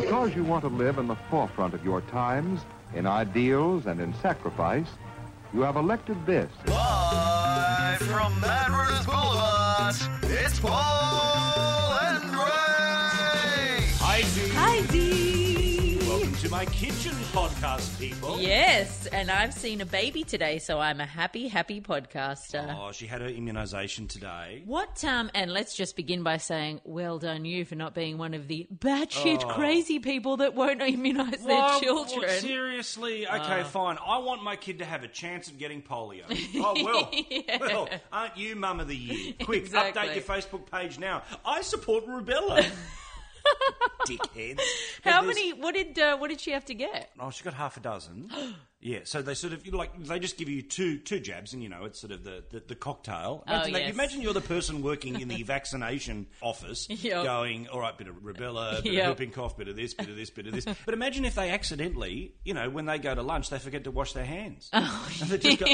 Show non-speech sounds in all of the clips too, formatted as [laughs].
Because you want to live in the forefront of your times, in ideals and in sacrifice, you have elected this. Live from Mad Runners Boulevard, it's Paul and Ray. Hi, Z. Hi, Z. Welcome to my kitchen podcast, people. Yes, and I've seen a baby today, so I'm a happy, happy podcaster. Oh, she had her immunisation today. What, um, and let's just begin by saying, well done you for not being one of the batshit Oh. crazy people that won't immunise their children. what, seriously? Okay, Uh. fine. I want my kid to have a chance at getting polio. Oh, well. [laughs] Well, aren't you mum of the year? [laughs] Quick, Exactly. update your Facebook page now. I support rubella. [laughs] [laughs] Dickheads. But How there's- many, what did, uh, what did she have to get? Oh, she got half a dozen. [gasps] yeah, so they sort of you know, like they just give you two two jabs, and you know it's sort of the the, the cocktail. Imagine, that- Oh, yes. imagine you're the person working in the [laughs] vaccination office, [laughs] Yep. going, all right, bit of rubella, bit Yep. of whooping cough, bit of this, bit of this, bit of this. [laughs] But imagine if they accidentally, you know, when they go to lunch, they forget to wash their hands, oh, and they just go,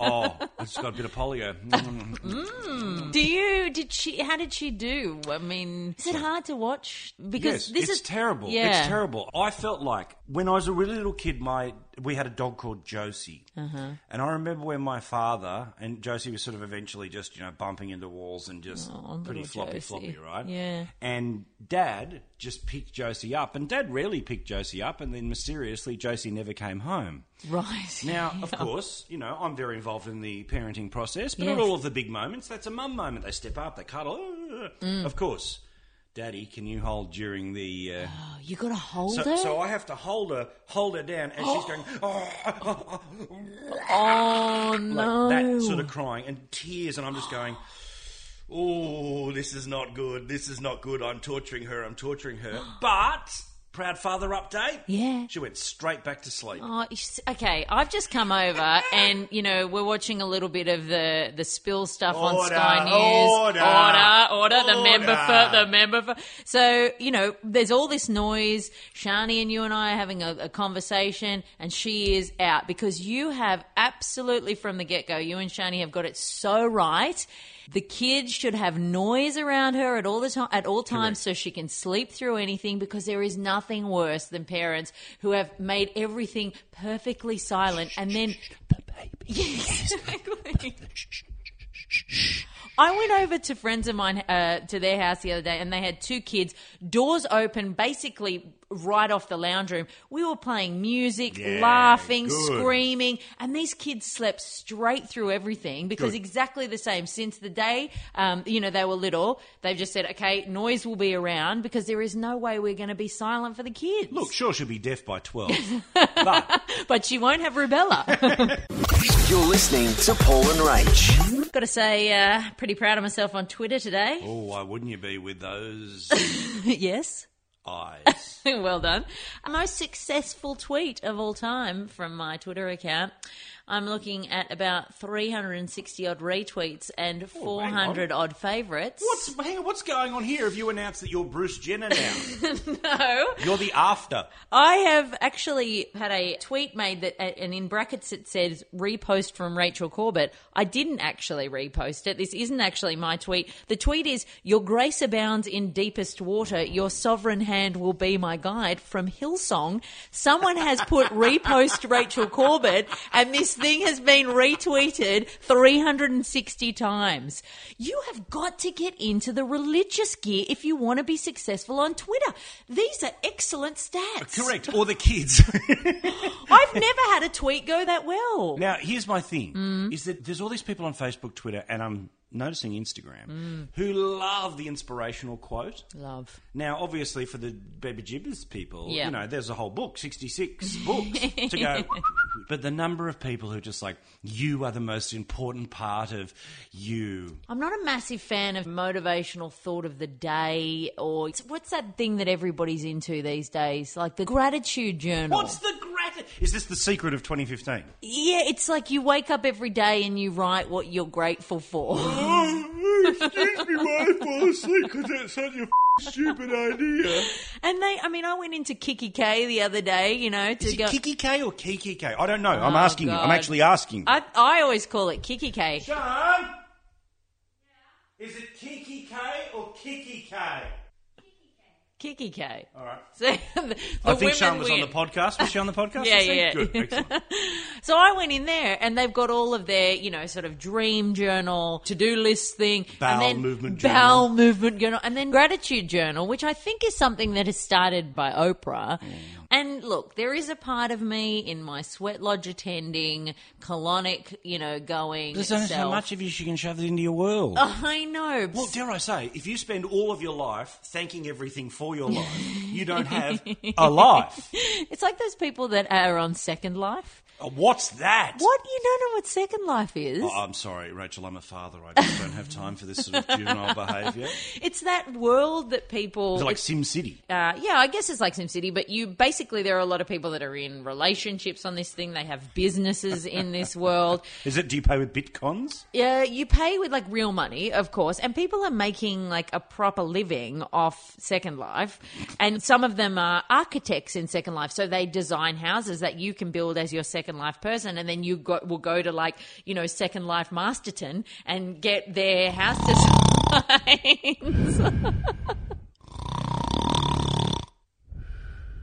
oh, I just got a bit of polio. Mm. Do you, did she, how did she do? I mean, is it hard to watch? Because yes, this it's is terrible. Yeah. It's terrible. I felt like when I was a really little kid, my we had a dog called Josie, Uh-huh. and I remember when my father and Josie was sort of eventually just you know bumping into walls and just Oh, pretty floppy, Josie. floppy, right? Yeah. And Dad just picked Josie up, and Dad rarely picked Josie up, and then mysteriously Josie never came home. Right. [laughs] Now, of course, you know, I'm very involved in the parenting process, but Yes. not all of the big moments. That's a mum moment. They step up, they cuddle. Mm. Of course. Daddy, can you hold during the. Uh, Oh, [gasps] you got to hold so, her? so I have to hold her, hold her down, and she's going, [gasps] oh, oh, like no. that sort of crying and tears, and I'm just going, oh, this is not good. This is not good. I'm torturing her. I'm torturing her. [gasps] But proud father update. Yeah. She went straight back to sleep. Oh, okay. I've just come over, and you know we're watching a little bit of the the spill stuff on Sky News. order, order, order. The order. member for the member for. So you know, there's all this noise. Shani and you and I are having a, a conversation, and she is out because you have absolutely from the get go. You and Shani have got it so right. The kids should have noise around her at all the time, at all times, so she can sleep through anything. Because there is nothing worse than parents who have made everything perfectly silent and then. The baby. [laughs] Yes, exactly. I went over to friends of mine uh, to their house the other day, and they had two kids, doors open, basically right off the lounge room. We were playing music, Yeah, laughing, good. screaming, and these kids slept straight through everything because exactly the same since the day um, you know they were little. They've just said, okay, noise will be around because there is no way we're going to be silent for the kids. Look, sure, she'll be deaf by 12. [laughs] but but she won't have rubella. [laughs] You're listening to Paul and Rach. Got to say, uh, pretty proud of myself on Twitter today. Oh, why wouldn't you be with those [laughs] yes. Eyes? [laughs] well done. Most successful tweet of all time from my Twitter account. I'm looking at about 360 odd retweets and 400 odd favourites. What's hang on, what's going on here? Have you announced that you're Bruce Jenner now? [laughs] No. you're the after. I have actually had a tweet made that, uh, and in brackets it says repost from Rachel Corbett. I didn't actually repost it. This isn't actually my tweet. The tweet is Your grace abounds in deepest water. Your sovereign hand will be my guide from Hillsong. Someone has put [laughs] repost Rachel Corbett, and this thing has been retweeted 360 times. You have got to get into the religious gear if you want to be successful on Twitter. These are excellent stats. Correct. Or the kids. [laughs] I've never had a tweet go that well. now, here's my thing: Mm. is that there's all these people on Facebook, Twitter, and I'm noticing Instagram Mm. who love the inspirational quote. Love. Now, obviously, for the baby jibbers people, Yeah. you know, there's a whole book, 66 [laughs] books to go. [laughs] But the number of people who are just like, you are the most important part of you. I'm not a massive fan of motivational thought of the day or what's that thing that everybody's into these days? Like the gratitude journal. What's the? Is this the secret of 2015? yeah, it's like you wake up every day and you write what you're grateful for. Oh, excuse me while I fall asleep because that's such a stupid idea. and they, I mean, I went into Kiki K the other day, you know, to Is it go. Kiki K or Kiki K? I don't know. I'm Oh, asking you. I'm God. actually asking. I, I always call it Kiki K. Sean? Is it Kiki K or Kiki K? Kiki K. All right. [laughs] So, the I think Sean was on the podcast. Was she on the [laughs] podcast? Yeah, yeah. Good, excellent. [laughs] So I went in there and they've got all of their, you know, sort of dream journal, to do list thing, Bowel and then movement bowel journal. movement journal, and then gratitude journal, which I think is something that is started by Oprah. Mm. And look, there is a part of me in my sweat lodge attending, colonic, you know, going. There's only so much of you she can shove it into your world. I know. Well, dare I say, if you spend all of your life thanking everything for your life, you don't have [laughs] a life. it's like those people that are on Second Life. Uh, What's that? What? You don't know what Second Life is? Oh, I'm sorry, Rachel. I'm a father. I just don't have time for this sort of juvenile [laughs] behaviour. It's that world that people. Is it like it's- Sim City? Uh, yeah, I guess it's like Sim City, but you basically there are a lot of people that are in relationships on this thing. They have businesses in this [laughs] world. Is it? Do you pay with bitcoins? Yeah, you pay with like real money, of course, and people are making like a proper living off Second Life. And some of them are architects in Second Life, so they design houses that you can build as your Second Life person, and then you go, will go to like you know Second Life Masterton and get their house designs. [laughs]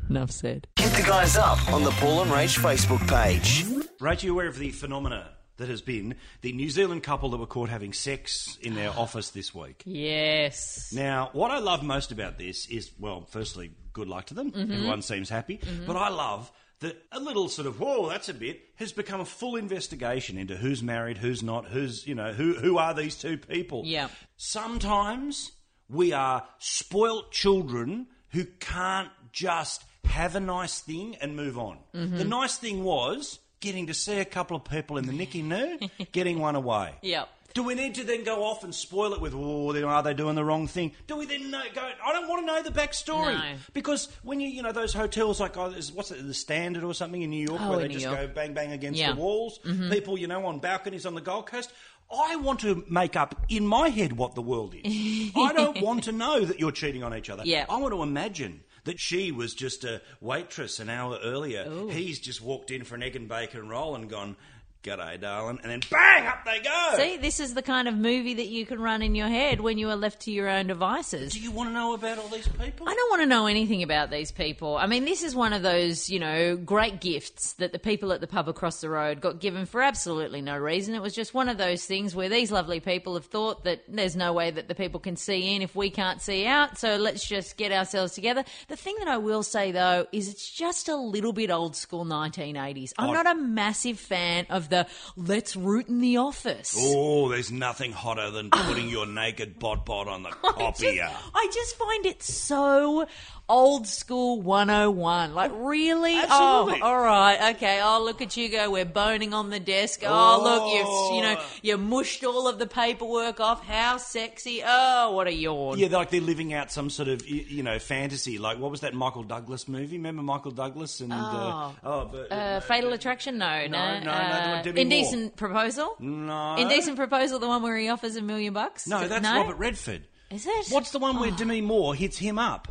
Enough said. Hit the guys up on the Paul and Rach Facebook page. Rachel, you aware of the phenomena that has been the New Zealand couple that were caught having sex in their office this week? Yes. Now, what I love most about this is, well, firstly, good luck to them. Mm-hmm. Everyone seems happy. Mm-hmm. But I love that a little sort of, whoa, that's a bit, has become a full investigation into who's married, who's not, who's, you know, who, who are these two people. Yeah. Sometimes we are spoilt children who can't just have a nice thing and move on. Mm-hmm. The nice thing was getting to see a couple of people in the Nicky Noo, [laughs] getting one away. Yep. Do we need to then go off and spoil it with, oh, then are they doing the wrong thing? Do we then know, go, I don't want to know the backstory. No. Because when you, you know, those hotels like, oh, what's it, the Standard or something in New York Oh, where they New just York. go bang, bang against Yeah. Mm-hmm. the walls, people, you know, on balconies on the Gold Coast. I want to make up in my head what the world is. I don't [laughs] want to know that you're cheating on each other. Yeah. I want to imagine that she was just a waitress an hour earlier. He's just walked in for an egg and bacon roll and gone, G'day, darling. And then bang, up they go. See, this is the kind of movie that you can run in your head when you are left to your own devices. Do you want to know about all these people? I don't want to know anything about these people. I mean, this is one of those, you know, great gifts that the people at the pub across the road got given for absolutely no reason. It was just one of those things where these lovely people have thought that there's no way that the people can see in if we can't see out, so let's just get ourselves together. The thing that I will say, though, is it's just a little bit old school 1980s. I'm Oh. not a massive fan of the let's root in the office. Oh, there's nothing hotter than putting [sighs] your naked bot bot on the I just, copier. I just find it so old school 101. Like, really? Absolutely. Oh, all right. Okay. Oh, look at you go. We're boning on the desk. Oh, look, you've, you know, you mushed all of the paperwork off. How sexy. Oh, what a yawn. Yeah, like they're living out some sort of you know fantasy. Like what was that Michael Douglas movie? Remember Michael Douglas and uh, oh, but Uh, Fatal Attraction? No, no. no, no, Uh, Demi Indecent Proposal? no, Indecent Proposal, the one where he offers a million bucks? No, that's no? Robert Redford. Is it? What's the one where Demi Moore hits him up?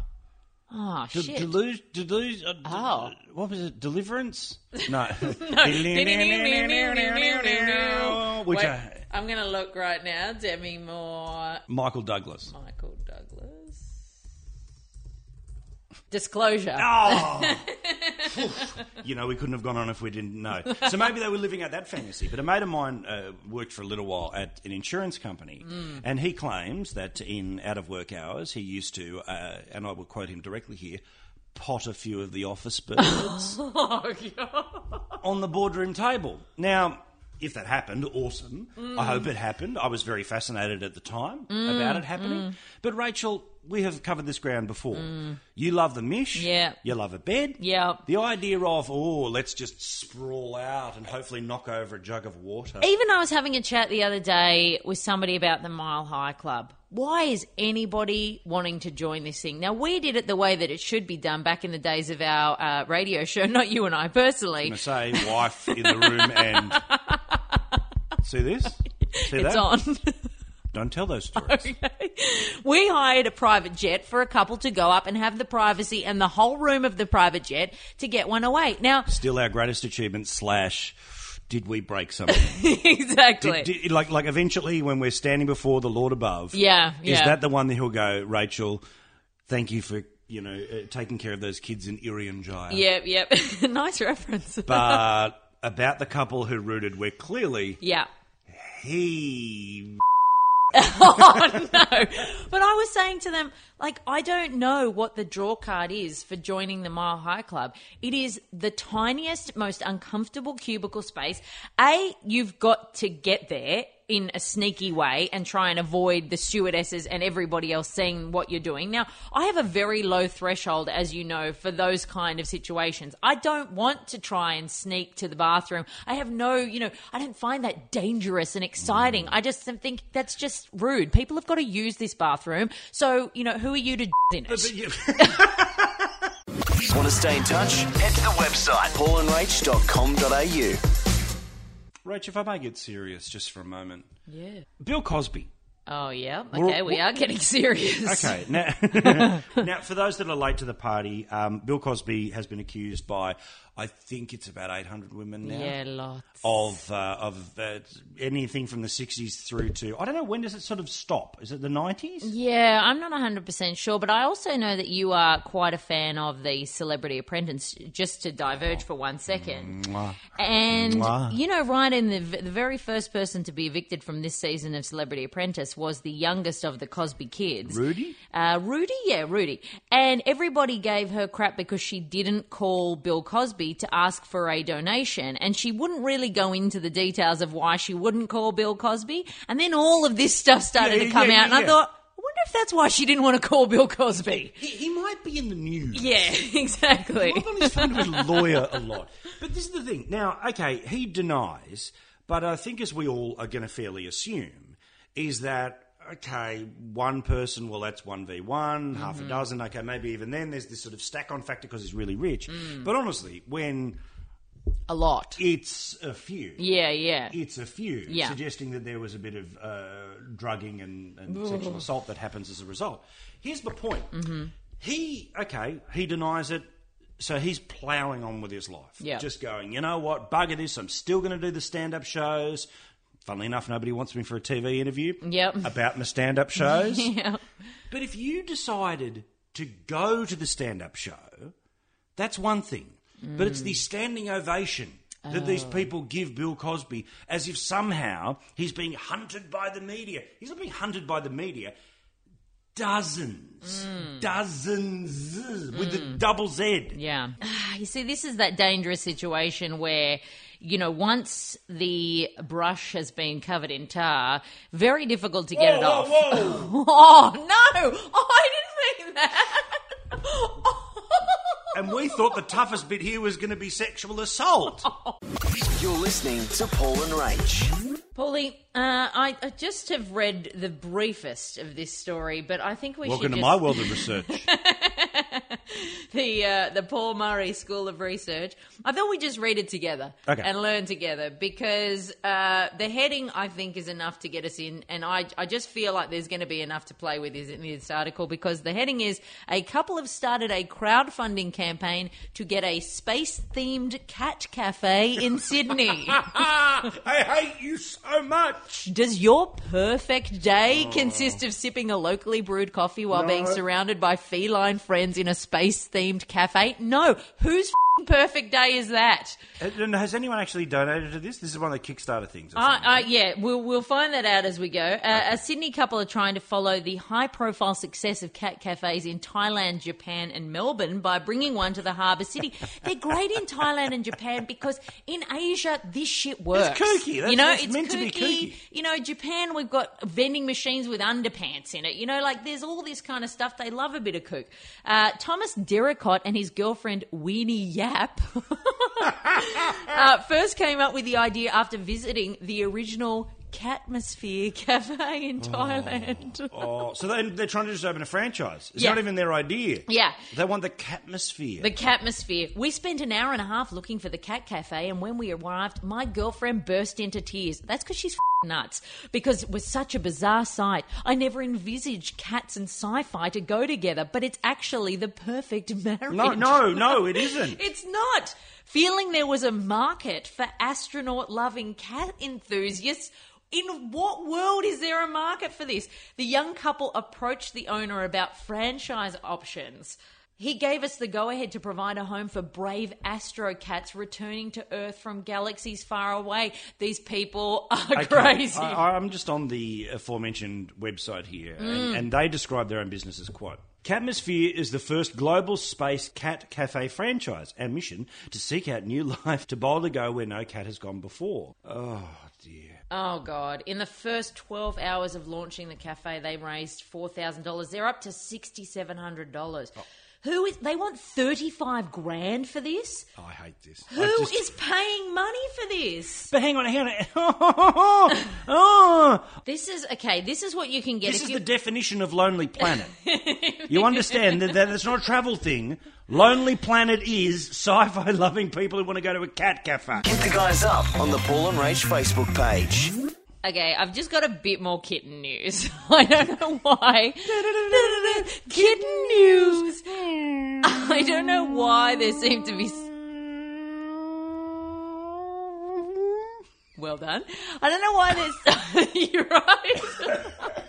Oh, De- shit. Deluge, deluge, uh, d- Oh. what was it? Deliverance? [laughs] No. [laughs] [laughs] Which Wait, I, I'm going to look right now. Demi Moore, Michael Douglas. Michael Douglas. Disclosure. Oh! [laughs] you know, we couldn't have gone on if we didn't know. So maybe they were living out that fantasy. But a mate of mine uh, worked for a little while at an insurance company, and he claims that in out of work hours he used to, uh, and I will quote him directly here, pot a few of the office birds [laughs] on the boardroom table. Now. If that happened, awesome. I hope it happened. I was very fascinated at the time about it happening. But Rachel, we have covered this ground before. You love the mish. Yeah. You love a bed. Yeah. The idea of, oh, let's just sprawl out and hopefully knock over a jug of water. Even I was having a chat the other day with somebody about the Mile High Club. Why is anybody wanting to join this thing? Now, we did it the way that it should be done back in the days of our uh, radio show, [laughs] not you and I personally. To say wife in the room and. [laughs] See this? [laughs] See It's that? on. Don't tell those [laughs] stories. we hired a private jet for a couple to go up and have the privacy and the whole room of the private jet to get one away. Now, Still our greatest achievement slash did we break something? [laughs] exactly. Did- did- like, like eventually, when we're standing before the Lord above, Yeah, is that the one that he'll go, Rachel? Thank you for you know uh, taking care of those kids in Irian Jaya. Yep, yep. nice reference. But about the couple who rooted, where clearly yeah. He [laughs] oh no! But I was saying to them, like, I don't know what the draw card is for joining the Mile High Club. It is the tiniest, most uncomfortable cubicle space. A, you've got to get there in a sneaky way and try and avoid the stewardesses and everybody else seeing what you're doing. Now, I have a very low threshold, as you know, for those kind of situations. I don't want to try and sneak to the bathroom. I have no, you know, I don't find that dangerous and exciting. I just think that's just rude. People have got to use this bathroom. So, you know, who are you to in it? Want to stay in touch? Head to the website paulandrach.com.au. Rach, if I may get serious just for a moment, Yeah. Bill Cosby. Oh, yeah. We're- Okay, we we're- are getting [laughs] serious. Okay, [laughs] now, [laughs] now for those that are late to the party, um, Bill Cosby has been accused by, I think it's about 800 women now. Yeah, lots. Of uh, of uh, anything from the 60s through to I don't know when does it sort of stop? Is it the 90s? Yeah, I'm not 100% sure, but I also know that you are quite a fan of the Celebrity Apprentice, just to diverge for one second. And, Mwah. you know, right in the, the very first person to be evicted from this season of Celebrity Apprentice was the youngest of the Cosby kids. Rudy? Uh, Rudy, yeah, Rudy. And everybody gave her crap because she didn't call Bill Cosby to ask for a donation. And she wouldn't really go into the details of why she wouldn't call Bill Cosby. And then all of this stuff started Yeah, to come yeah, out. And I thought, I wonder if that's why she didn't want to call Bill Cosby. He, he might be in the news. Yeah, [laughs] exactly. I'm on his phone with his lawyer a lot. But this is the thing. Now, okay, he denies, but I think as we all are going to fairly assume, is that, okay, one person, well, that's 1v1, half Mm-hmm. a dozen, okay, maybe even then there's this sort of stack on factor because he's really rich. Mm. But honestly, when A lot. it's a few. Yeah, yeah. It's a few, Yeah. suggesting that there was a bit of uh, drugging and, and sexual assault that happens as a result. Here's my point. Mm-hmm. He, okay, he denies it, so he's ploughing on with his life. Yeah. Just going, you know what, bugger this, I'm still going to do the stand up shows. Funnily enough, nobody wants me for a TV interview Yep. about my stand up shows. [laughs] Yeah. But if you decided to go to the stand up show, that's one thing. But it's the standing ovation that these oh. people give Bill Cosby as if somehow he's being hunted by the media. He's not being hunted by the media. Dozens, mm. dozens with the mm. double Z. Yeah. [sighs] You see, this is that dangerous situation where, you know, once the brush has been covered in tar, very difficult to get it off. whoa. [laughs] Oh, no! Oh, I didn't mean that! [laughs] and we thought the toughest bit here was going to be sexual assault. [laughs] You're listening to Paul and Rach. Paulie, uh, I, I just have read the briefest of this story, but I think we Welcome should to just... my world of research. The uh, the Paul Murray School of Research. I thought we'd just read it together Okay. and learn together because uh, the heading I think is enough to get us in, and I I just feel like there's going to be enough to play with in this article because the heading is a couple have started a crowdfunding campaign to get a space themed cat cafe in [laughs] Sydney. [laughs] [laughs] I hate you so much. Does your perfect day consist of sipping a locally brewed coffee while being surrounded by feline friends in a space themed cafe? No. who's perfect day is that? And has anyone actually donated to this? This is one of the Kickstarter things. Uh, uh, yeah, we'll, we'll find that out as we go. Uh, A Sydney couple are trying to follow the high profile success of cat cafes in Thailand, Japan, and Melbourne by bringing one to the harbour city. [laughs] They're great in Thailand and Japan because in Asia, this shit works. kooky. That's- you know, it's meant to be kooky. kooky. You know, Japan, we've got vending machines with underpants in it. You know, like there's all this kind of stuff. They love a bit of kook. Uh, Thomas Derricott and his girlfriend Winnie Yap. [laughs] Uh, first came up with the idea after visiting the original Catmosphere Cafe in oh. Thailand. [laughs] Oh, so they, they're trying to just open a franchise. It's Yeah. not even their idea. Yeah. They want the catmosphere. The Catmosphere. We spent an hour and a half looking for the cat cafe, and when we arrived, my girlfriend burst into tears. That's because she's f***ing nuts because it was such a bizarre sight. I never envisaged cats and sci-fi to go together, but it's actually the perfect [laughs] marriage. No, no, no, it isn't. [laughs] It's not. Feeling there was a market for astronaut loving cat enthusiasts. In what world is there a market for this? The young couple approached the owner about franchise options. He gave us the go ahead to provide a home for brave astro cats returning to Earth from galaxies far away. These people are Okay, crazy. I, I'm just on the aforementioned website here, Mm. and, and they describe their own business as quote. Catmosphere is the first global space cat cafe franchise. Our mission to seek out new [laughs] life to boldly go where no cat has gone before. Oh. Oh God! In the first twelve hours of launching the cafe, they raised four thousand dollars. They're up to sixty seven hundred dollars. Oh. Who is? They want thirty five grand for this. Oh, I hate this. Who I is paying money for this? But hang on, hang on. [laughs] Oh, oh, This is okay. This is what you can get this if is you. the definition of Lonely Planet. [laughs] you understand that, that it's not a travel thing. Lonely Planet is sci-fi loving people who want to go to a cat cafe. Hit the guys up on the Paul and Rach Facebook page. Okay, I've just got a bit more kitten news. [laughs] I don't know why. [laughs] kitten news. [laughs] I don't know why there seem to be. Well done. I don't know why there's. You're right.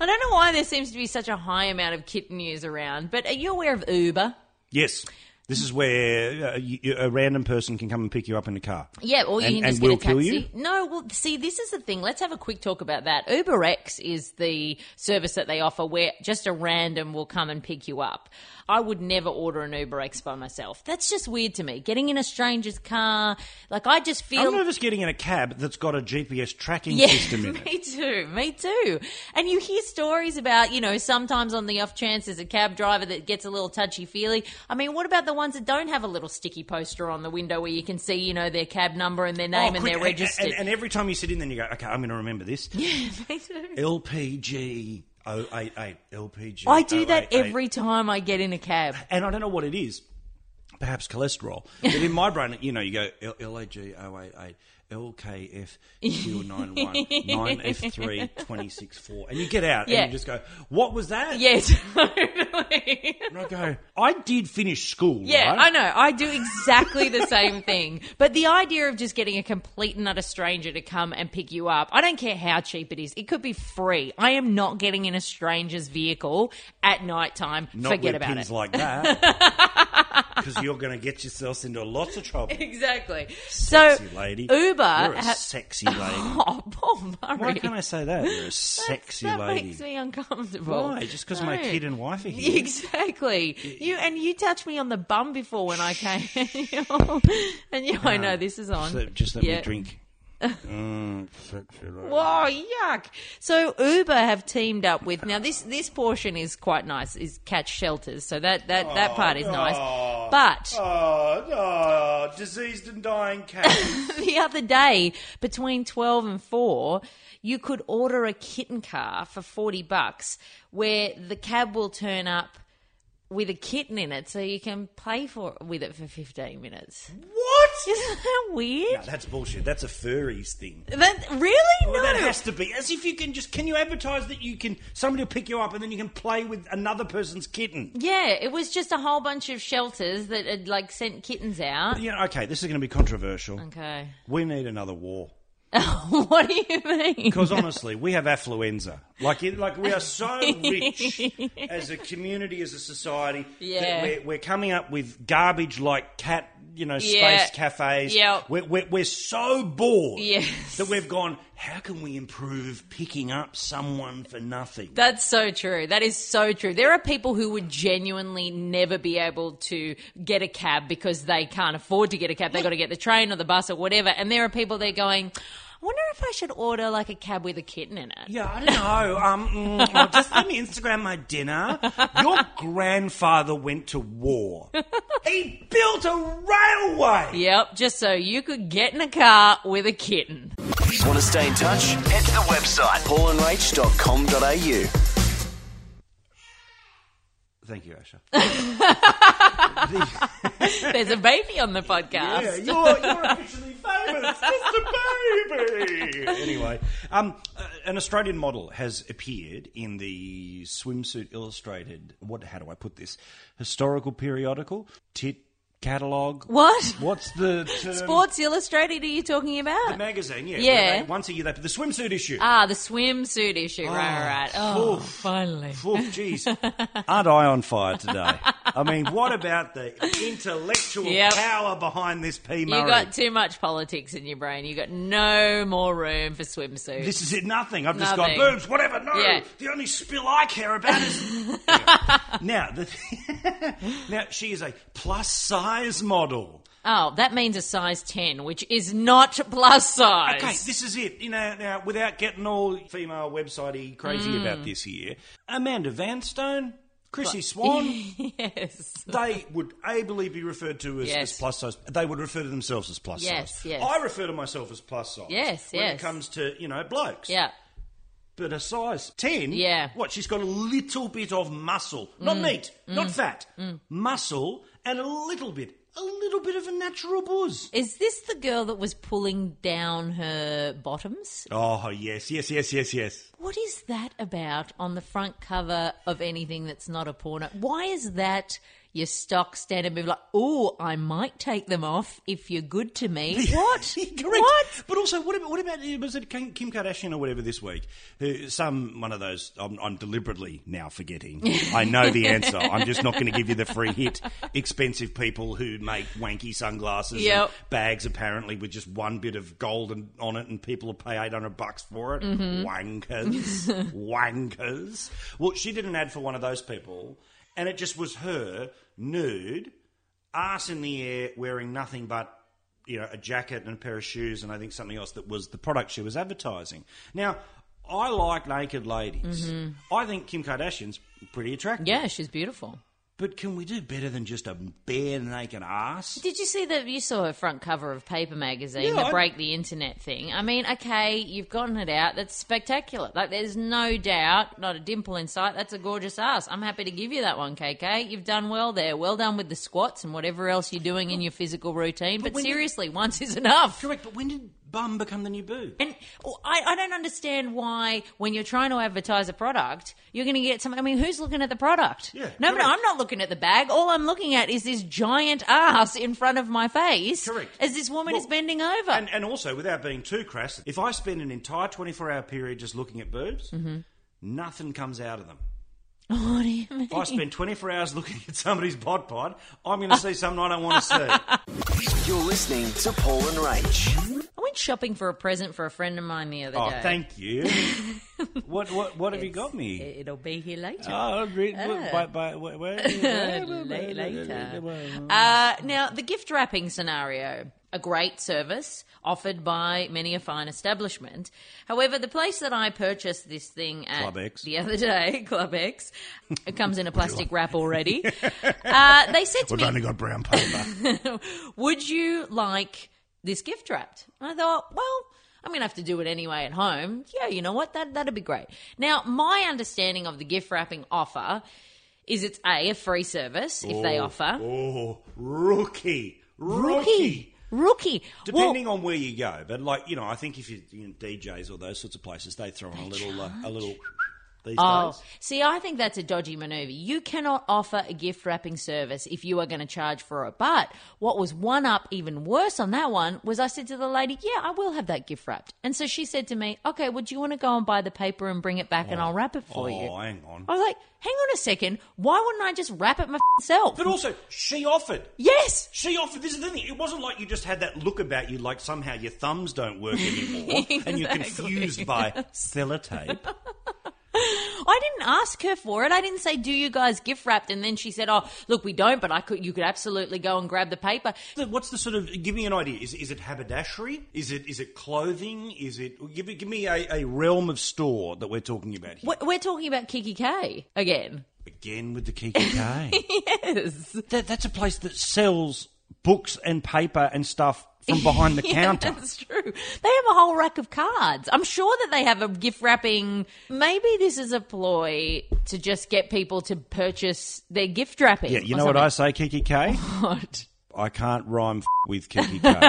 I don't know why there seems to be such a high amount of kitten news around, but are you aware of Uber? Yes. This is where uh, you, a random person can come and pick you up in a car. Yeah, or you And- can and just get will a kill taxi. you? No, well, see, this is the thing. Let's have a quick talk about that. UberX is the service that they offer where just a random will come and pick you up. I would never order an UberX by myself. That's just weird to me. Getting in a stranger's car, like I just feel. I'm nervous getting in a cab that's got a GPS tracking Yeah, system in [laughs] it. me too. Me too. And you hear stories about, you know, sometimes on the off chance there's a cab driver that gets a little touchy feely. I mean, what about the ones that don't have a little sticky poster on the window where you can see, you know, their cab number and their oh, name Oh, and quick, they're registered? And, and every time you sit in, then you go, okay, I'm going to remember this. [laughs] Yeah, me too. LPG 088. LPG. I do that every time I get in a cab. And I don't know what it is. Perhaps cholesterol. But in my brain, you know, you go L- LAG 088. LKF Q91 9F3 264 and you get out Yeah. and you just go what was that Yeah, [laughs] totally. and I go I did finish school Yeah, right? I know. I do exactly the same thing. But the idea of just getting a complete and utter stranger to come and pick you up, I don't care how cheap it is. It could be free. I am not getting in a stranger's vehicle at night time. Not Forget about pins it. like that [laughs] because you're going to get yourselves into lots of trouble [laughs] Exactly. sexy so lady Uber you're a ha- sexy lady [laughs] Oh, Paul Murray. why can't I say that you're a sexy that lady makes me uncomfortable. why just because my kid and wife are here Exactly. You and you touched me on the bum before when I came, [laughs] and you, I know this is on. So just let Yeah. me drink mm. Whoa, yuck! So Uber have teamed up with now this this portion is quite nice. Is catch shelters, so that that that part is nice. But Oh, oh, diseased and dying cats. [laughs] the other day, between twelve and four, you could order a kitten car for forty bucks, where the cab will turn up with a kitten in it, so you can play for with it for fifteen minutes. what? [laughs] Isn't that weird? No, that's bullshit. That's a furries thing. That really Well, no. that has to be. As if you can just. Can you advertise that you can. Somebody will pick you up and then you can play with another person's kitten? Yeah, it was just a whole bunch of shelters that had like sent kittens out. Yeah, okay, this is going to be controversial. Okay. We need another war. [laughs] what do you mean? Because honestly, we have affluenza. Like, it, like we are so [laughs] rich as a community, as a society, Yeah. that we're, we're coming up with garbage like cat, you know, space Yeah. cafes. Yep. We're, we're, we're so bored Yes. that we've gone. How can we improve picking up someone for nothing? That's so true. That is so true. There are people who would genuinely never be able to get a cab because they can't afford to get a cab. They've got to get the train or the bus or whatever. And there are people there going, wonder if I should order like a cab with a kitten in it. Yeah, I don't know. [laughs] Um, mm, well, just let me Instagram my dinner. Your grandfather went to war. He built a railway. Yep, just so you could get in a car with a kitten. Want to stay in touch? Head to the website paulandrach.com.au. Thank you, Asha. [laughs] [laughs] There's a baby on the podcast. Yeah, you're, you're officially famous. it's just a baby. [laughs] Anyway, um, uh, an Australian model has appeared in the Swimsuit Illustrated. What? How do I put this? Historical periodical tit catalog. What? What's the [laughs] term? Sports Illustrated? Are you talking about? The magazine, yeah. Yeah. they- once a year, they put the swimsuit issue. ah, the swimsuit issue. right, right. Oh, finally. Oh, jeez. [laughs] Aren't I on fire today? I mean, what about the [laughs] intellectual Yep. power behind this P. Murray? You got too much politics in your brain. You got no more room for swimsuits. This is it, nothing. I've just Nothing. got boobs, whatever. No, Yeah. the only spill I care about is. now, the now she is a plus size model. oh, that means a size ten, which is not plus size. Okay, this is it. You know, now without getting all female websitey crazy Mm. about this here, Amanda Vanstone, Chrissy Swan, [laughs] yes. they would ably be referred to as, Yes. as plus size. They would refer to themselves as plus Yes, size. yes. I refer to myself as plus size. Yes, when it comes to you know blokes. Yeah. But a size 10? Yeah. What, she's got a little bit of muscle. Not Mm. meat, not fat. Muscle and a little bit, a little bit of a natural buzz. Is this the girl that was pulling down her bottoms? Oh, yes, yes, yes, yes, yes. What is that about on the front cover of anything that's not a porno? Why is that your stock standard move? Like, oh, I might take them off if you're good to me. [laughs] What? [laughs] Correct. What? But also, what about, what about was it Kim Kardashian or whatever this week? Who, some one of those. I'm, I'm deliberately now forgetting. [laughs] I know the answer. I'm just not going to give you the free hit. Expensive people who make wanky sunglasses Yep. and bags apparently with just one bit of gold and, on it, and people will pay 800 bucks for it. Mm-hmm. Wankers, wankers. Well, she did an ad for one of those people, and it just was her nude, ass in the air, wearing nothing but you know, a jacket and a pair of shoes, and I think something else that was the product she was advertising. Now, I like naked ladies. Mm-hmm. I think Kim Kardashian's pretty attractive. Yeah, she's beautiful. But can we do better than just a bare naked ass? Did you see that? You saw her front cover of Paper magazine, Yeah, the I- break the internet thing. I mean, okay, you've gotten it out. That's spectacular. Like, there's no doubt, not a dimple in sight. That's a gorgeous ass. I'm happy to give you that one, KK. You've done well there. Well done with the squats and whatever else you're doing in your physical routine. But did- seriously, once is enough. Correct, but when did bum become the new boob? And oh, I, I don't understand why, when you're trying to advertise a product, you're going to get some. I mean, who's looking at the product? Yeah, no, no. I'm not looking at the bag. All I'm looking at is this giant ass in front of my face. Correct. As this woman Well, is bending over. And, and also, without being too crass, if I spend an entire 24 hour period just looking at boobs, mm-hmm. nothing comes out of them. [laughs] what do you mean? If I spend 24 hours looking at somebody's bod pod, I'm going to see something I don't want to see. [laughs] You're listening to Paul and Rach. I went shopping for a present for a friend of mine the other day. Oh, day. thank you. what what what have you got me? It'll be here later. Oh, re- Ah. by, by, where, where, La- later. Uh, now, the gift wrapping scenario, a great service offered by many a fine establishment. However, the place that I purchased this thing at the other day, Club X, it comes in a plastic wrap already. Uh, they said to We've me, only got brown paper. would you like this gift wrapped? And I thought, well, I'm going to have to do it anyway at home. Yeah, you know what? That, that'd be great. Now, my understanding of the gift wrapping offer is it's A, a free service if they offer. oh, rookie. Rookie. Rookie. Depending well, on where you go, but like you know, I think if you, you know, DJs or those sorts of places, they throw in a little, uh, a little. These Oh, days. see, I think that's a dodgy maneuver. You cannot offer a gift wrapping service if you are going to charge for it. But what was one up even worse on that one was I said to the lady, Yeah, I will have that gift wrapped. And so she said to me, Okay, well, do you want to go and buy the paper and bring it back and oh. I'll wrap it for oh, you? hang on. I was like, Hang on a second. Why wouldn't I just wrap it myself? But also, she offered. yes. She offered. This is the thing. It wasn't like you just had that look about you, like somehow your thumbs don't work anymore, [laughs] and you're confused by [laughs] sellotape. [laughs] [laughs] I didn't ask her for it. I didn't say, "Do you guys gift wrapped?" And then she said, "Oh, look, we don't, but I could. You could absolutely go and grab the paper." What's the sort of? Give me an idea. Is, is it haberdashery? Is it is it clothing? Is it? Give, me- give me a, a realm of store that we're talking about here. We're we're talking about Kiki K again. Again with the Kiki K. [laughs] Yes. that, that's a place that sells books and paper and stuff from behind the [laughs] Yeah, counter. That's true. They have a whole rack of cards. I'm sure that they have a gift wrapping. Maybe this is a ploy to just get people to purchase their gift wrapping. Yeah, you or know what I say, Kiki K? [laughs] What? I can't rhyme f- with [laughs] Kiki K. Hit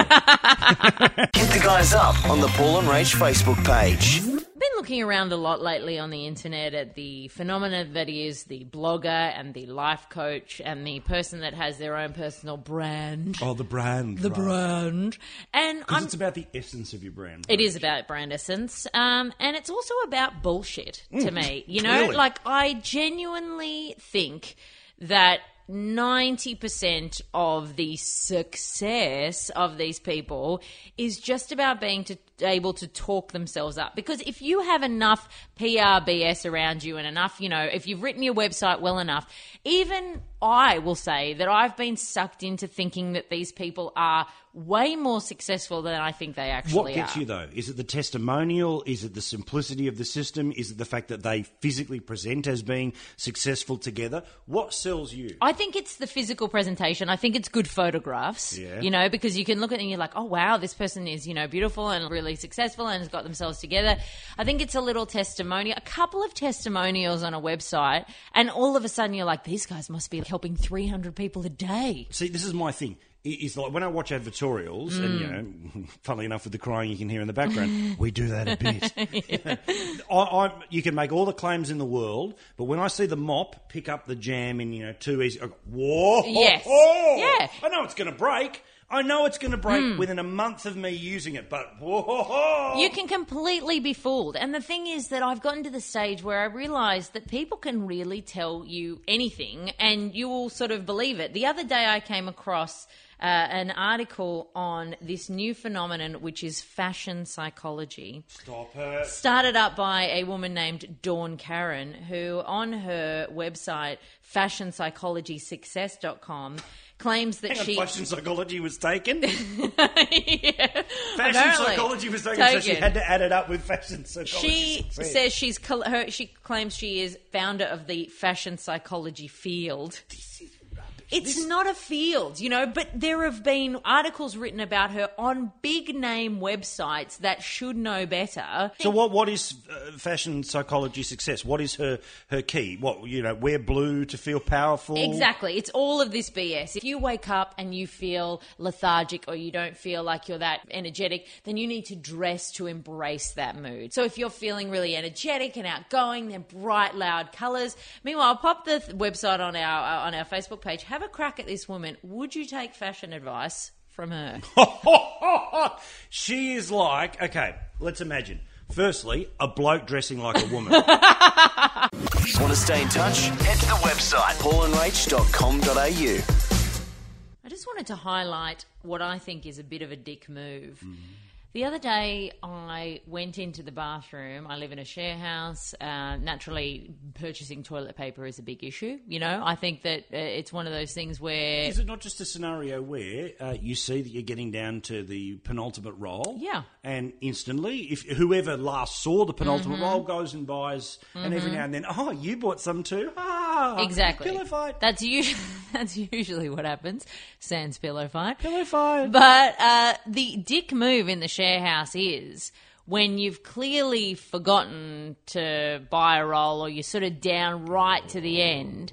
the guys up on the Paul and Rach Facebook page. Been looking around a lot lately on the internet at the phenomena that is the blogger and the life coach and the person that has their own personal brand. oh, the brand. The brand. And it's about the essence of your brand. It is about brand essence, um, and it's also about bullshit to me. [laughs] You know, clearly. like I genuinely think that. 90% of the success of these people is just about being to, able to talk themselves up. Because if you have enough PRBS around you and enough, you know, if you've written your website well enough, even I will say that I've been sucked into thinking that these people are way more successful than I think they actually are. What gets are. you though? Is it the testimonial? Is it the simplicity of the system? Is it the fact that they physically present as being successful together? What sells you? I think it's the physical presentation. I think it's good photographs. Yeah. You know, because you can look at it and you're like, oh wow, this person is, you know, beautiful and really successful and has got themselves together. I think it's a little testimonial, a couple of testimonials on a website, and all of a sudden you're like, these guys must be helping 300 people a day. See, this is my thing. Is like when I watch advertorials, and you Mm. know, [laughs] funnily enough, with the crying you can hear in the background, we do that a bit. [laughs] [laughs] I, I, you can make all the claims in the world, but when I see the mop pick up the jam in you know two easy, I go, whoa, Yes. Yeah. I know it's going to break. I know it's going to break Hmm. within a month of me using it, but whoa, You can completely be fooled. And the thing is that I've gotten to the stage where I realize that people can really tell you anything and you will sort of believe it. The other day I came across uh, an article on this new phenomenon, which is fashion psychology stop it. started up by a woman named Dawn Karen, who on her website, fashionpsychologysuccess.com, claims that Hang on, she. fashion psychology was taken. [laughs] yeah, Fashion apparently. psychology was taken, so she had to add it up with fashion psychology. She success. says she's her, she claims she is founder of the fashion psychology field. It's not a field, you know, but there have been articles written about her on big name websites that should know better. So what? What is uh, fashion psychology success? What is her her key? What you know? Wear blue to feel powerful. Exactly. It's all of this BS. If you wake up and you feel lethargic or you don't feel like you're that energetic, then you need to dress to embrace that mood. So if you're feeling really energetic and outgoing, then bright, loud colors. Meanwhile, pop the th- website on our uh, on our Facebook page. Have a crack at this woman. Would you take fashion advice from her? [laughs] she is like okay. Let's imagine. Firstly, a bloke dressing like a woman. [laughs] Want to stay in touch? Head to the website paulandrach.com.au. I just wanted to highlight what I think is a bit of a dick move. Mm. The other day, I went into the bathroom. I live in a share house. Uh, naturally, purchasing toilet paper is a big issue. You know, I think that uh, it's one of those things where. is it not just a scenario where uh, you see that you're getting down to the penultimate roll? Yeah. And instantly, if whoever last saw the penultimate Mm-hmm. roll goes and buys, and every now and then, oh, you bought some too. Ah, Exactly. Pillow fight. That's usually [laughs] [laughs] that's usually what happens. Sans pillow fight. Pillow fight. But uh, the dick move in the share house is when you've clearly forgotten to buy a roll or you're sort of down right to the end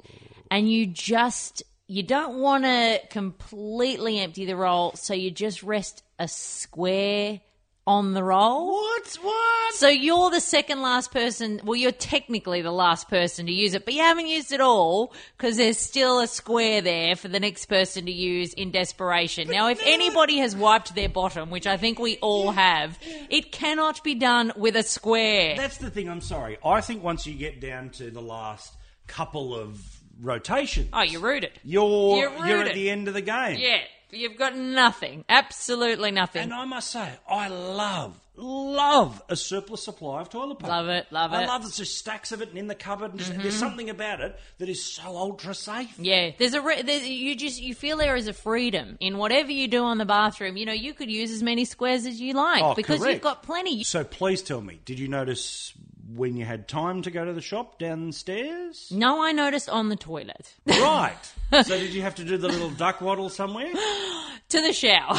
and you just you don't want to completely empty the roll so you just rest a square on the roll. What? What? So you're the second last person. Well, you're technically the last person to use it, but you haven't used it all because there's still a square there for the next person to use in desperation. now, if anybody has wiped their bottom, which I think we all have, it cannot be done with a square. That's the thing. I'm sorry. I think once you get down to the last couple of rotations, oh, you're rooted. you're You're you're, at the end of the game. Yeah, you've got nothing. Absolutely nothing. And I must say, I love, love a surplus supply of toilet paper. Love it, love I it. Mm-hmm. love there's stacks of it and in the cupboard. And just, There's something about it that is so ultra safe. Yeah, there's a re- there, you just you feel there is a freedom in whatever you do on the bathroom. You know, you could use as many squares as you like Oh, because correct. you've got plenty. So please tell me, did you notice when you had time to go to the shop downstairs? No, I noticed on the toilet right. [laughs] So did you have to do the little duck waddle somewhere? [gasps] to the shower.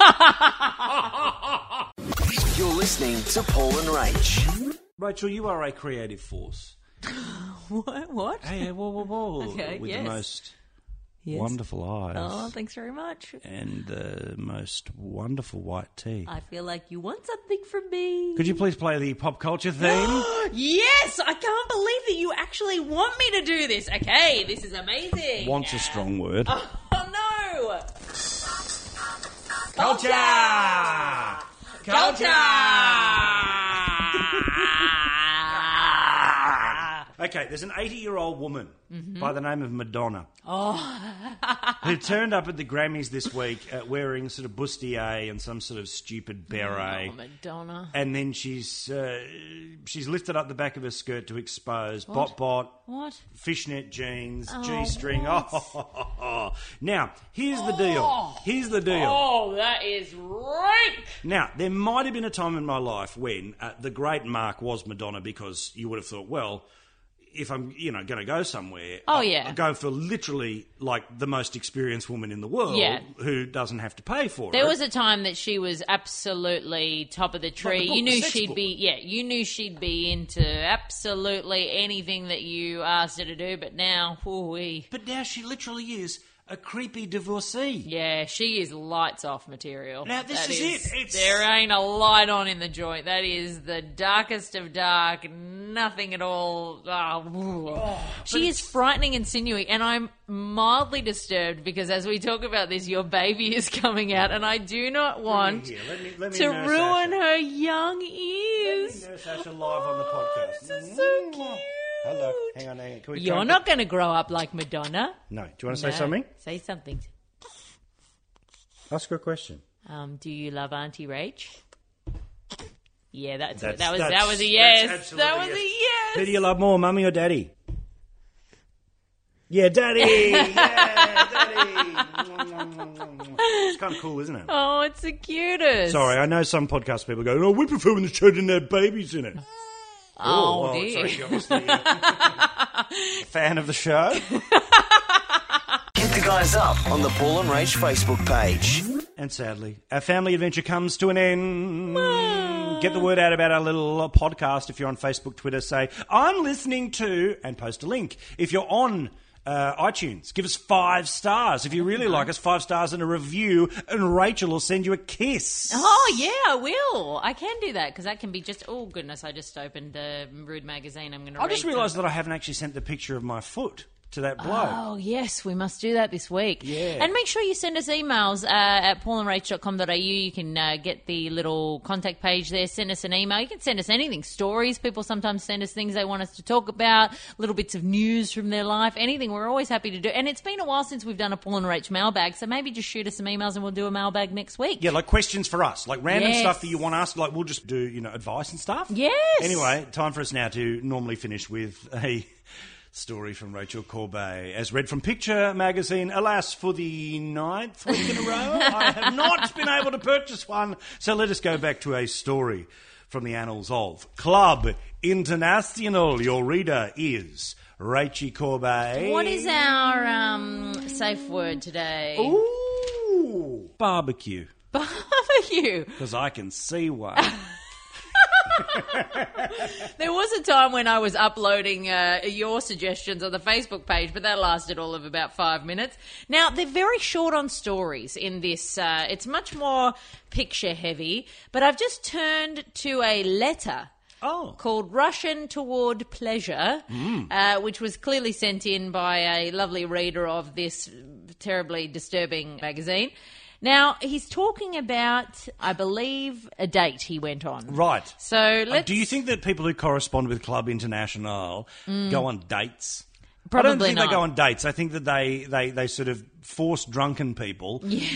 [laughs] You're listening to Paul and Rach. Rachel, you are a creative force. [gasps] what? What? Hey, hey, whoa, whoa, whoa. Okay, With yes. the most Yes. wonderful eyes, Oh, thanks very much. and the most wonderful white teeth. I feel like you want something from me. Could you please play the pop culture theme? [gasps] Yes, I can't believe that you actually want me to do this. Okay, this is amazing. Wants a strong word. [laughs] Oh no! Culture! Culture! Okay, there's an 80 year old woman Mm-hmm. by the name of Madonna. Oh. [laughs] who turned up at the Grammys this week uh, wearing sort of bustier and some sort of stupid beret. Oh, Madonna. And then she's uh, she's lifted up the back of her skirt to expose bot bot, What? fishnet jeans, Oh, g string. Oh, [laughs] now here's the deal. Here's the deal. Oh, that is rank. Now, there might have been a time in my life when uh, the great mark was Madonna because you would have thought, well, if I'm, you know, going to go somewhere, Oh, I- yeah. I go for literally like the most experienced woman in the world Yeah. who doesn't have to pay for There it. There was a time that she was absolutely top of the tree. book, you knew she'd book. be, yeah, you knew she'd be into absolutely anything that you asked her to do. But now, ooh but now she literally is a creepy divorcee. yeah, she is lights off material. Now, this That is it. It's- There ain't a light on in the joint. That is the darkest of dark. Nothing at all. Ah, ooh. she is frightening and sinewy, and I'm mildly disturbed because as we talk about this, your baby is coming out, and I do not want let me, let me to ruin Asha. her young Let ears. me nurse Asha live on the Oh, podcast. this is so cute. Hello, hang on, hang on. Can we You're not going to grow up like Madonna. No, do you want to say No. something? Say something. Ask her a question. Um, do you love Auntie Rach? Yeah, that's, That's- that was that was a that's yes. absolutely That was a yes. Who do you love more, mummy or daddy? Yeah, daddy. [laughs] Yeah, daddy. it's kind of cool, isn't it? Oh, it's the cutest. Sorry, I know some podcast people go, "Oh, we prefer when the children have babies in it." Oh, well, dear. sorry, obviously a [laughs] fan of the show. [laughs] Hit the guys up on the Paul and Rach Facebook page. And sadly, our family adventure comes to an end. Get the word out about our little uh, podcast. If you're on Facebook, Twitter, say, I'm listening to, and post a link. If you're on uh, iTunes, give us five stars. If you really like us, five stars and a review, and Rachel will send you a kiss. Oh yeah, I will. I can do that because that can be just. Oh goodness, I just opened the Rude magazine. I'm going to. I just realised that I haven't actually sent the picture of my foot to that bloke. Oh, yes, we must do that this week. Yeah. And make sure you send us emails uh, at paulandrach.com.au. You can uh, get the little contact page there. Send us an email. You can send us anything. Stories. People sometimes send us things they want us to talk about, little bits of news from their life, anything. We're always happy to do. And it's been a while since we've done a Paul and Rach mailbag, so maybe just shoot us some emails and we'll do a mailbag next week. Yeah, like questions for us, like random Yes. stuff that you want us. Like we'll just do, you know, advice and stuff. Yes. Anyway, time for us now to normally finish with a story from Rachel Corbett, as read from Picture magazine. Alas, for the ninth week in a row, I have not been able to purchase one. So let us go back to a story from the annals of Club International. Your reader is Rachel Corbett. What is our um, safe word today? Ooh, barbecue. [laughs] Barbecue. Because I can see one. [laughs] There was a time when I was uploading uh, your suggestions on the Facebook page, but that lasted all of about five minutes. Now, they're very short on stories in this. Uh, it's much more picture heavy, but I've just turned to a letter. Oh. Called Russian Toward Pleasure, uh, which was clearly sent in by a lovely reader of this terribly disturbing magazine. Now, he's talking about, I believe, a date he went on. Right. So Uh, let's. do you think that people who correspond with Club International go on dates? Probably I don't think not. they go on dates. I think that they, they, they sort of force drunken people [laughs] Yeah,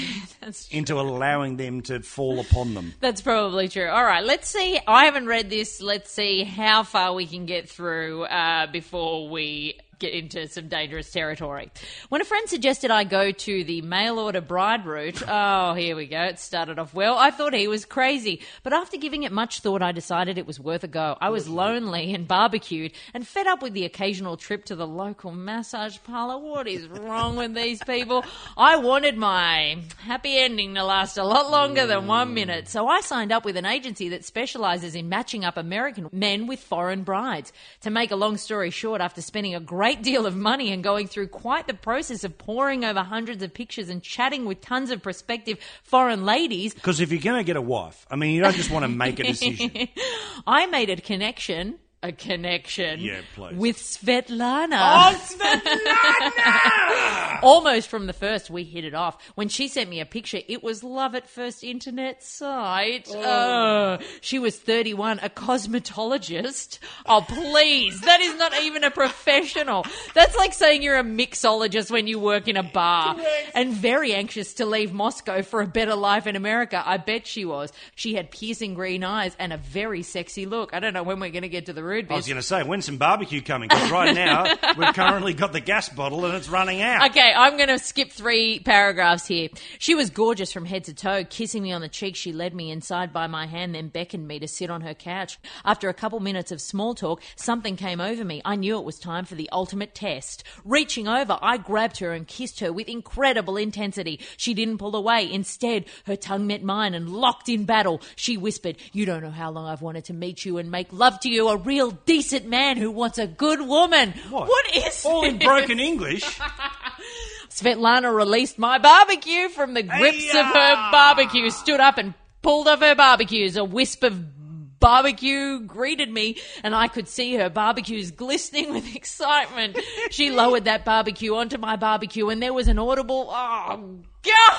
into allowing them to fall upon them. [laughs] That's probably true. All right, let's see. I haven't read this. Let's see how far we can get through uh, before we get into some dangerous territory. When a friend suggested I go to the mail order bride route, oh, here we go. It started off well. I thought he was crazy, but after giving it much thought, I decided it was worth a go. I was lonely and barbecued and fed up with the occasional trip to the local massage parlor. What is wrong with these people? I wanted my happy ending to last a lot longer than one minute, so I signed up with an agency that specializes in matching up American men with foreign brides. To make a long story short, after spending a great great deal of money and going through quite the process of poring over hundreds of pictures and chatting with tons of prospective foreign ladies, Because if you're going to get a wife, I mean, you don't just want to make a decision. [laughs] I made a connection. A connection Yeah, please. with Svetlana. oh, [laughs] Svetlana! Almost from the first, we hit it off. When she sent me a picture, it was love at first internet sight. Oh. oh. she was 31, a cosmetologist. Oh, please. That is not even a professional. That's like saying you're a mixologist when you work in a bar. And very anxious to leave Moscow for a better life in America. I bet she was. She had piercing green eyes and a very sexy look. I don't know when we're going to get to the rude I was going to say, when's some barbecue coming? Because right [laughs] now, we've currently got the gas bottle and it's running out. Okay, I'm going to skip three paragraphs here. She was gorgeous from head to toe. Kissing me on the cheek, she led me inside by my hand, then beckoned me to sit on her couch. After a couple minutes of small talk, something came over me. I knew it was time for the ultimate test. Reaching over, I grabbed her and kissed her with incredible intensity. She didn't pull away. Instead, her tongue met mine and locked in battle. She whispered, You don't know how long I've wanted to meet you and make love to you, a real decent man who wants a good woman. What? what is All in this? broken English. [laughs] Svetlana released my barbecue from the grips of her barbecue, stood up and pulled off her barbecues. A wisp of barbecue greeted me, and I could see her barbecues glistening with [laughs] excitement. She lowered that barbecue onto my barbecue, and there was an audible, oh,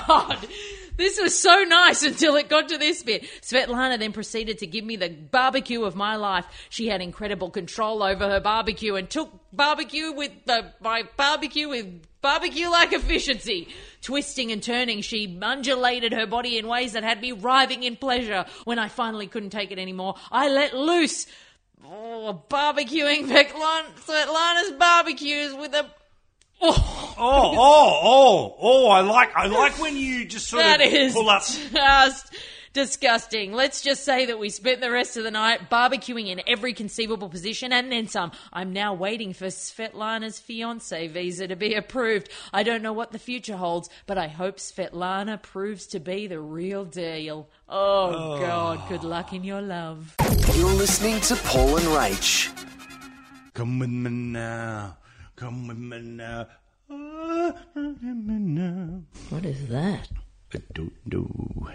God! This was so nice until it got to this bit. Svetlana then proceeded to give me the barbecue of my life. She had incredible control over her barbecue and took barbecue with the, my barbecue with barbecue like efficiency. Twisting and turning, she undulated her body in ways that had me writhing in pleasure. When I finally couldn't take it anymore, I let loose. Oh, barbecuing Svetlana's barbecues with a. Oh, Oh, oh, oh, oh! I like, I like when you just sort that of is pull up. just disgusting. Let's just say that we spent the rest of the night barbecuing in every conceivable position and then some. I'm now waiting for Svetlana's fiance visa to be approved. I don't know what the future holds, but I hope Svetlana proves to be the real deal. Oh, oh. God, good luck in your love. You're listening to Paul and Rach. Come with me now. Come with me now. Ah, come with me now. What is that? I don't know.